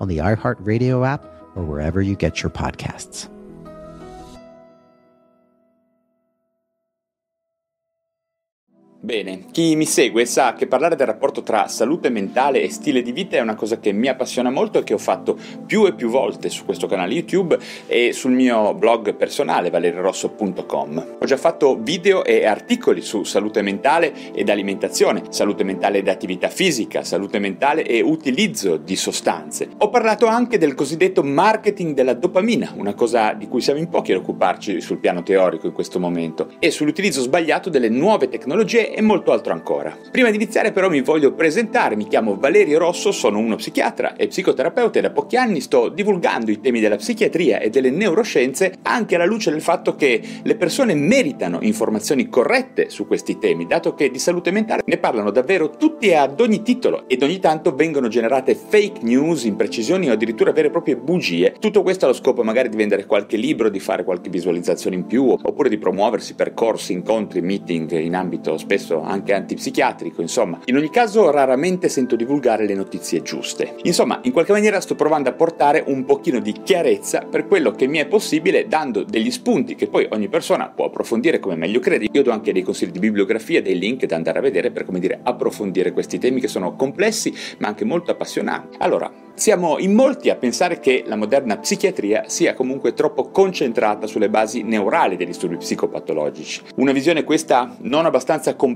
on the iHeartRadio app or wherever you get your podcasts. Bene, chi mi segue sa che parlare del rapporto tra salute mentale e stile di vita è una cosa che mi appassiona molto e che ho fatto più e più volte su questo canale YouTube e sul mio blog personale valerirosso.com. Ho già fatto video e articoli su salute mentale ed alimentazione, salute mentale ed attività fisica, salute mentale e utilizzo di sostanze. Ho parlato anche del cosiddetto marketing della dopamina, una cosa di cui siamo in pochi ad occuparci sul piano teorico in questo momento, e sull'utilizzo sbagliato delle nuove tecnologie e molto altro ancora. Prima di iniziare però mi voglio presentare, mi chiamo Valerio Rosso, sono uno psichiatra e psicoterapeuta e da pochi anni sto divulgando i temi della psichiatria e delle neuroscienze anche alla luce del fatto che le persone meritano informazioni corrette su questi temi, dato che di salute mentale ne parlano davvero tutti e ad ogni titolo ed ogni tanto vengono generate fake news, imprecisioni o addirittura vere e proprie bugie. Tutto questo allo scopo magari di vendere qualche libro, di fare qualche visualizzazione in più oppure di promuoversi percorsi, incontri, meeting in ambito spesso spesso anche antipsichiatrico, insomma. In ogni caso raramente sento divulgare le notizie giuste. Insomma, in qualche maniera sto provando a portare un pochino di chiarezza per quello che mi è possibile dando degli spunti che poi ogni persona può approfondire come meglio crede. Io do anche dei consigli di bibliografia, dei link da andare a vedere per come dire approfondire questi temi che sono complessi ma anche molto appassionanti. Allora, siamo in molti a pensare che la moderna psichiatria sia comunque troppo concentrata sulle basi neurali dei disturbi psicopatologici. Una visione questa non abbastanza complessa,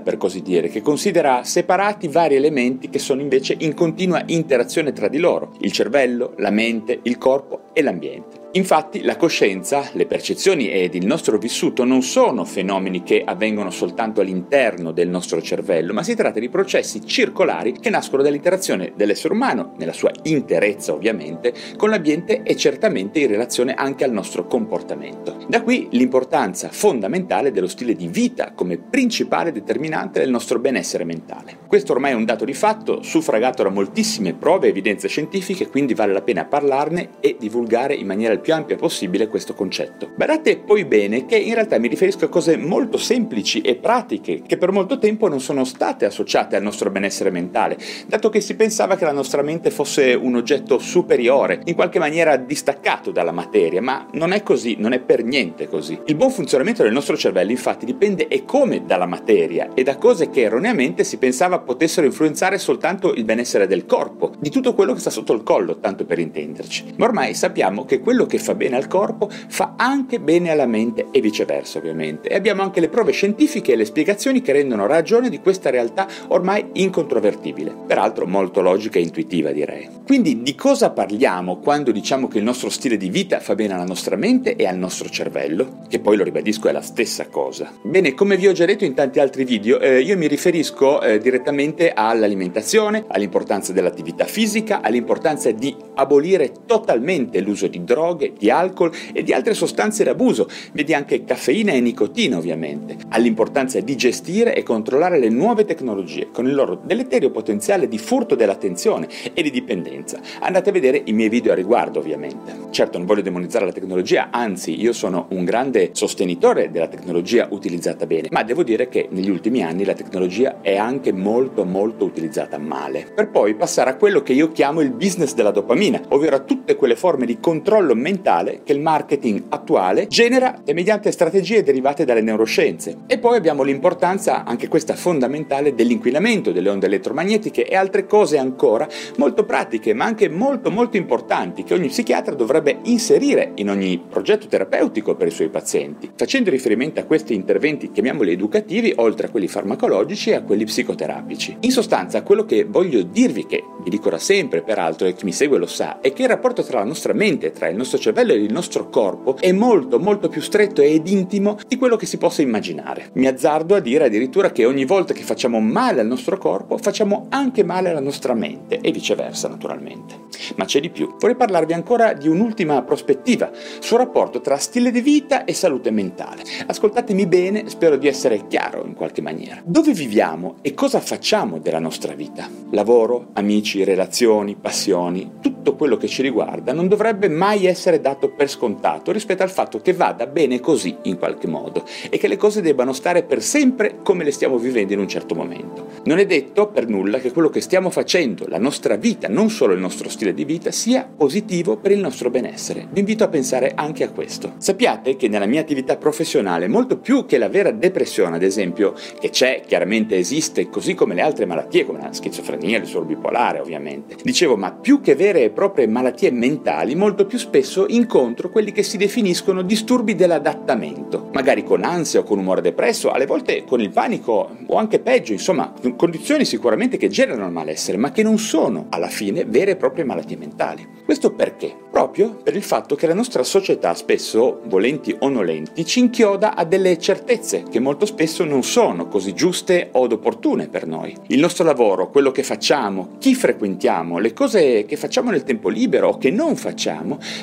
per così dire, che considera separati vari elementi che sono invece in continua interazione tra di loro, il cervello, la mente, il corpo e l'ambiente. Infatti la coscienza, le percezioni ed il nostro vissuto non sono fenomeni che avvengono soltanto all'interno del nostro cervello, ma si tratta di processi circolari che nascono dall'interazione dell'essere umano, nella sua interezza ovviamente, con l'ambiente e certamente in relazione anche al nostro comportamento. Da qui l'importanza fondamentale dello stile di vita come principale determinante del nostro benessere mentale. Questo ormai è un dato di fatto, suffragato da moltissime prove e evidenze scientifiche, quindi vale la pena parlarne e divulgare in maniera il più ampia possibile questo concetto. Badate poi bene che in realtà mi riferisco a cose molto semplici e pratiche che per molto tempo non sono state associate al nostro benessere mentale, dato che si pensava che la nostra mente fosse un oggetto superiore, in qualche maniera distaccato dalla materia, ma non è così, non è per niente così. Il buon funzionamento del nostro cervello infatti dipende e come dalla materia e da cose che erroneamente si pensava potessero influenzare soltanto il benessere del corpo, di tutto quello che sta sotto il collo, tanto per intenderci. Ma ormai sappiamo che quello che fa bene al corpo fa anche bene alla mente e viceversa ovviamente. E abbiamo anche le prove scientifiche e le spiegazioni che rendono ragione di questa realtà ormai incontrovertibile, peraltro molto logica e intuitiva direi. Quindi di cosa parliamo quando diciamo che il nostro stile di vita fa bene alla nostra mente e al nostro cervello? Che poi lo ribadisco è la stessa cosa. Bene, come vi ho già detto in tanti altri video, eh, io mi riferisco eh, direttamente all'alimentazione, all'importanza dell'attività fisica, all'importanza di abolire totalmente l'uso di droghe, di alcol e di altre sostanze d'abuso, vedi anche caffeina e nicotina ovviamente, all'importanza di gestire e controllare le nuove tecnologie con il loro deleterio potenziale di furto dell'attenzione e di dipendenza. Andate a vedere i miei video a riguardo ovviamente. Certo non voglio demonizzare la tecnologia, anzi io sono un grande sostenitore della tecnologia utilizzata bene, ma devo dire che negli ultimi anni la tecnologia è anche molto molto utilizzata male. Per poi passare a quello che io chiamo il business della dopamina, ovvero a tutte quelle forme di controllo mentale che il marketing attuale genera mediante strategie derivate dalle neuroscienze. E poi abbiamo l'importanza, anche questa fondamentale, dell'inquinamento delle onde elettromagnetiche e altre cose ancora molto pratiche, ma anche molto molto importanti che ogni psichiatra dovrebbe inserire in ogni progetto terapeutico per i suoi pazienti, facendo riferimento a questi interventi, chiamiamoli educativi, oltre a quelli farmacologici e a quelli psicoterapici. In sostanza, quello che voglio dirvi, che vi dico da sempre peraltro e chi mi segue lo sa, è che il rapporto tra la nostra mente, tra il nostro cervello e il nostro corpo è molto molto più stretto ed intimo di quello che si possa immaginare. Mi azzardo a dire addirittura che ogni volta che facciamo male al nostro corpo, facciamo anche male alla nostra mente e viceversa naturalmente. Ma c'è di più. Vorrei parlarvi ancora di un'ultima prospettiva sul rapporto tra stile di vita e salute mentale. Ascoltatemi bene, spero di essere chiaro in qualche maniera. Dove viviamo e cosa facciamo della nostra vita? Lavoro, amici, relazioni, passioni, tutto quello che ci riguarda non dovrebbe mai essere dato per scontato rispetto al fatto che vada bene così in qualche modo e che le cose debbano stare per sempre come le stiamo vivendo in un certo momento. Non è detto per nulla che quello che stiamo facendo, la nostra vita, non solo il nostro stile di vita, sia positivo per il nostro benessere. Vi invito a pensare anche a questo. Sappiate che nella mia attività professionale, molto più che la vera depressione, ad esempio, che c'è, chiaramente esiste, così come le altre malattie, come la schizofrenia, il disturbo bipolare, ovviamente. Dicevo, ma più che vere e proprie malattie mentali, molto più spesso incontro quelli che si definiscono disturbi dell'adattamento, magari con ansia o con umore depresso, alle volte con il panico o anche peggio, insomma, condizioni sicuramente che generano malessere, ma che non sono alla fine vere e proprie malattie mentali. Questo perché? Proprio per il fatto che la nostra società spesso, volenti o nolenti, ci inchioda a delle certezze che molto spesso non sono così giuste o opportune per noi. Il nostro lavoro, quello che facciamo, chi frequentiamo, le cose che facciamo nel tempo libero o che non facciamo,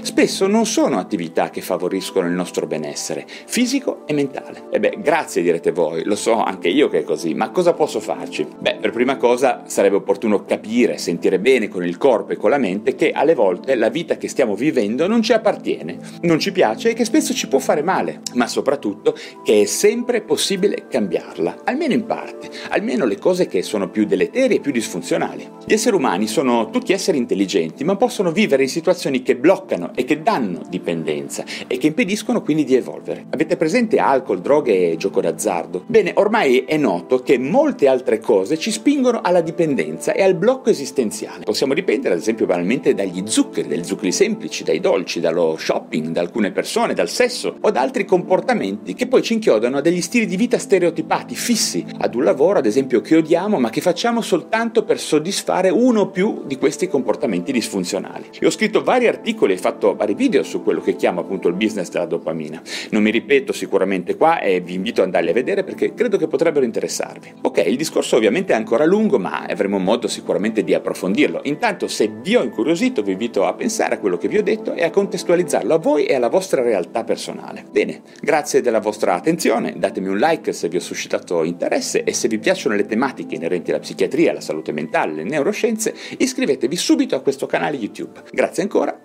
spesso non sono attività che favoriscono il nostro benessere fisico e mentale. E beh, grazie direte voi, lo so anche io che è così, ma cosa posso farci? Beh, per prima cosa sarebbe opportuno capire, sentire bene con il corpo e con la mente che alle volte la vita che stiamo vivendo non ci appartiene, non ci piace e che spesso ci può fare male, ma soprattutto che è sempre possibile cambiarla, almeno in parte, almeno le cose che sono più deleterie e più disfunzionali. Gli esseri umani sono tutti esseri intelligenti, ma possono vivere in situazioni che bloccano e che danno dipendenza e che impediscono quindi di evolvere. Avete presente alcol, droghe e gioco d'azzardo? Bene, ormai è noto che molte altre cose ci spingono alla dipendenza e al blocco esistenziale. Possiamo dipendere ad esempio banalmente dagli zuccheri, dagli zuccheri semplici, dai dolci, dallo shopping, da alcune persone, dal sesso o da altri comportamenti che poi ci inchiodano a degli stili di vita stereotipati, fissi, ad un lavoro ad esempio che odiamo ma che facciamo soltanto per soddisfare uno o più di questi comportamenti disfunzionali. Io ho scritto vari articoli e fatto vari video su quello che chiamo appunto il business della dopamina. Non mi ripeto sicuramente qua e vi invito ad andarli a vedere perché credo che potrebbero interessarvi. Ok, il discorso ovviamente è ancora lungo ma avremo modo sicuramente di approfondirlo. Intanto se vi ho incuriosito vi invito a pensare a quello che vi ho detto e a contestualizzarlo a voi e alla vostra realtà personale. Bene, grazie della vostra attenzione, datemi un like se vi ho suscitato interesse e se vi piacciono le tematiche inerenti alla psichiatria, alla salute mentale, alle neuroscienze, iscrivetevi subito a questo canale YouTube. Grazie ancora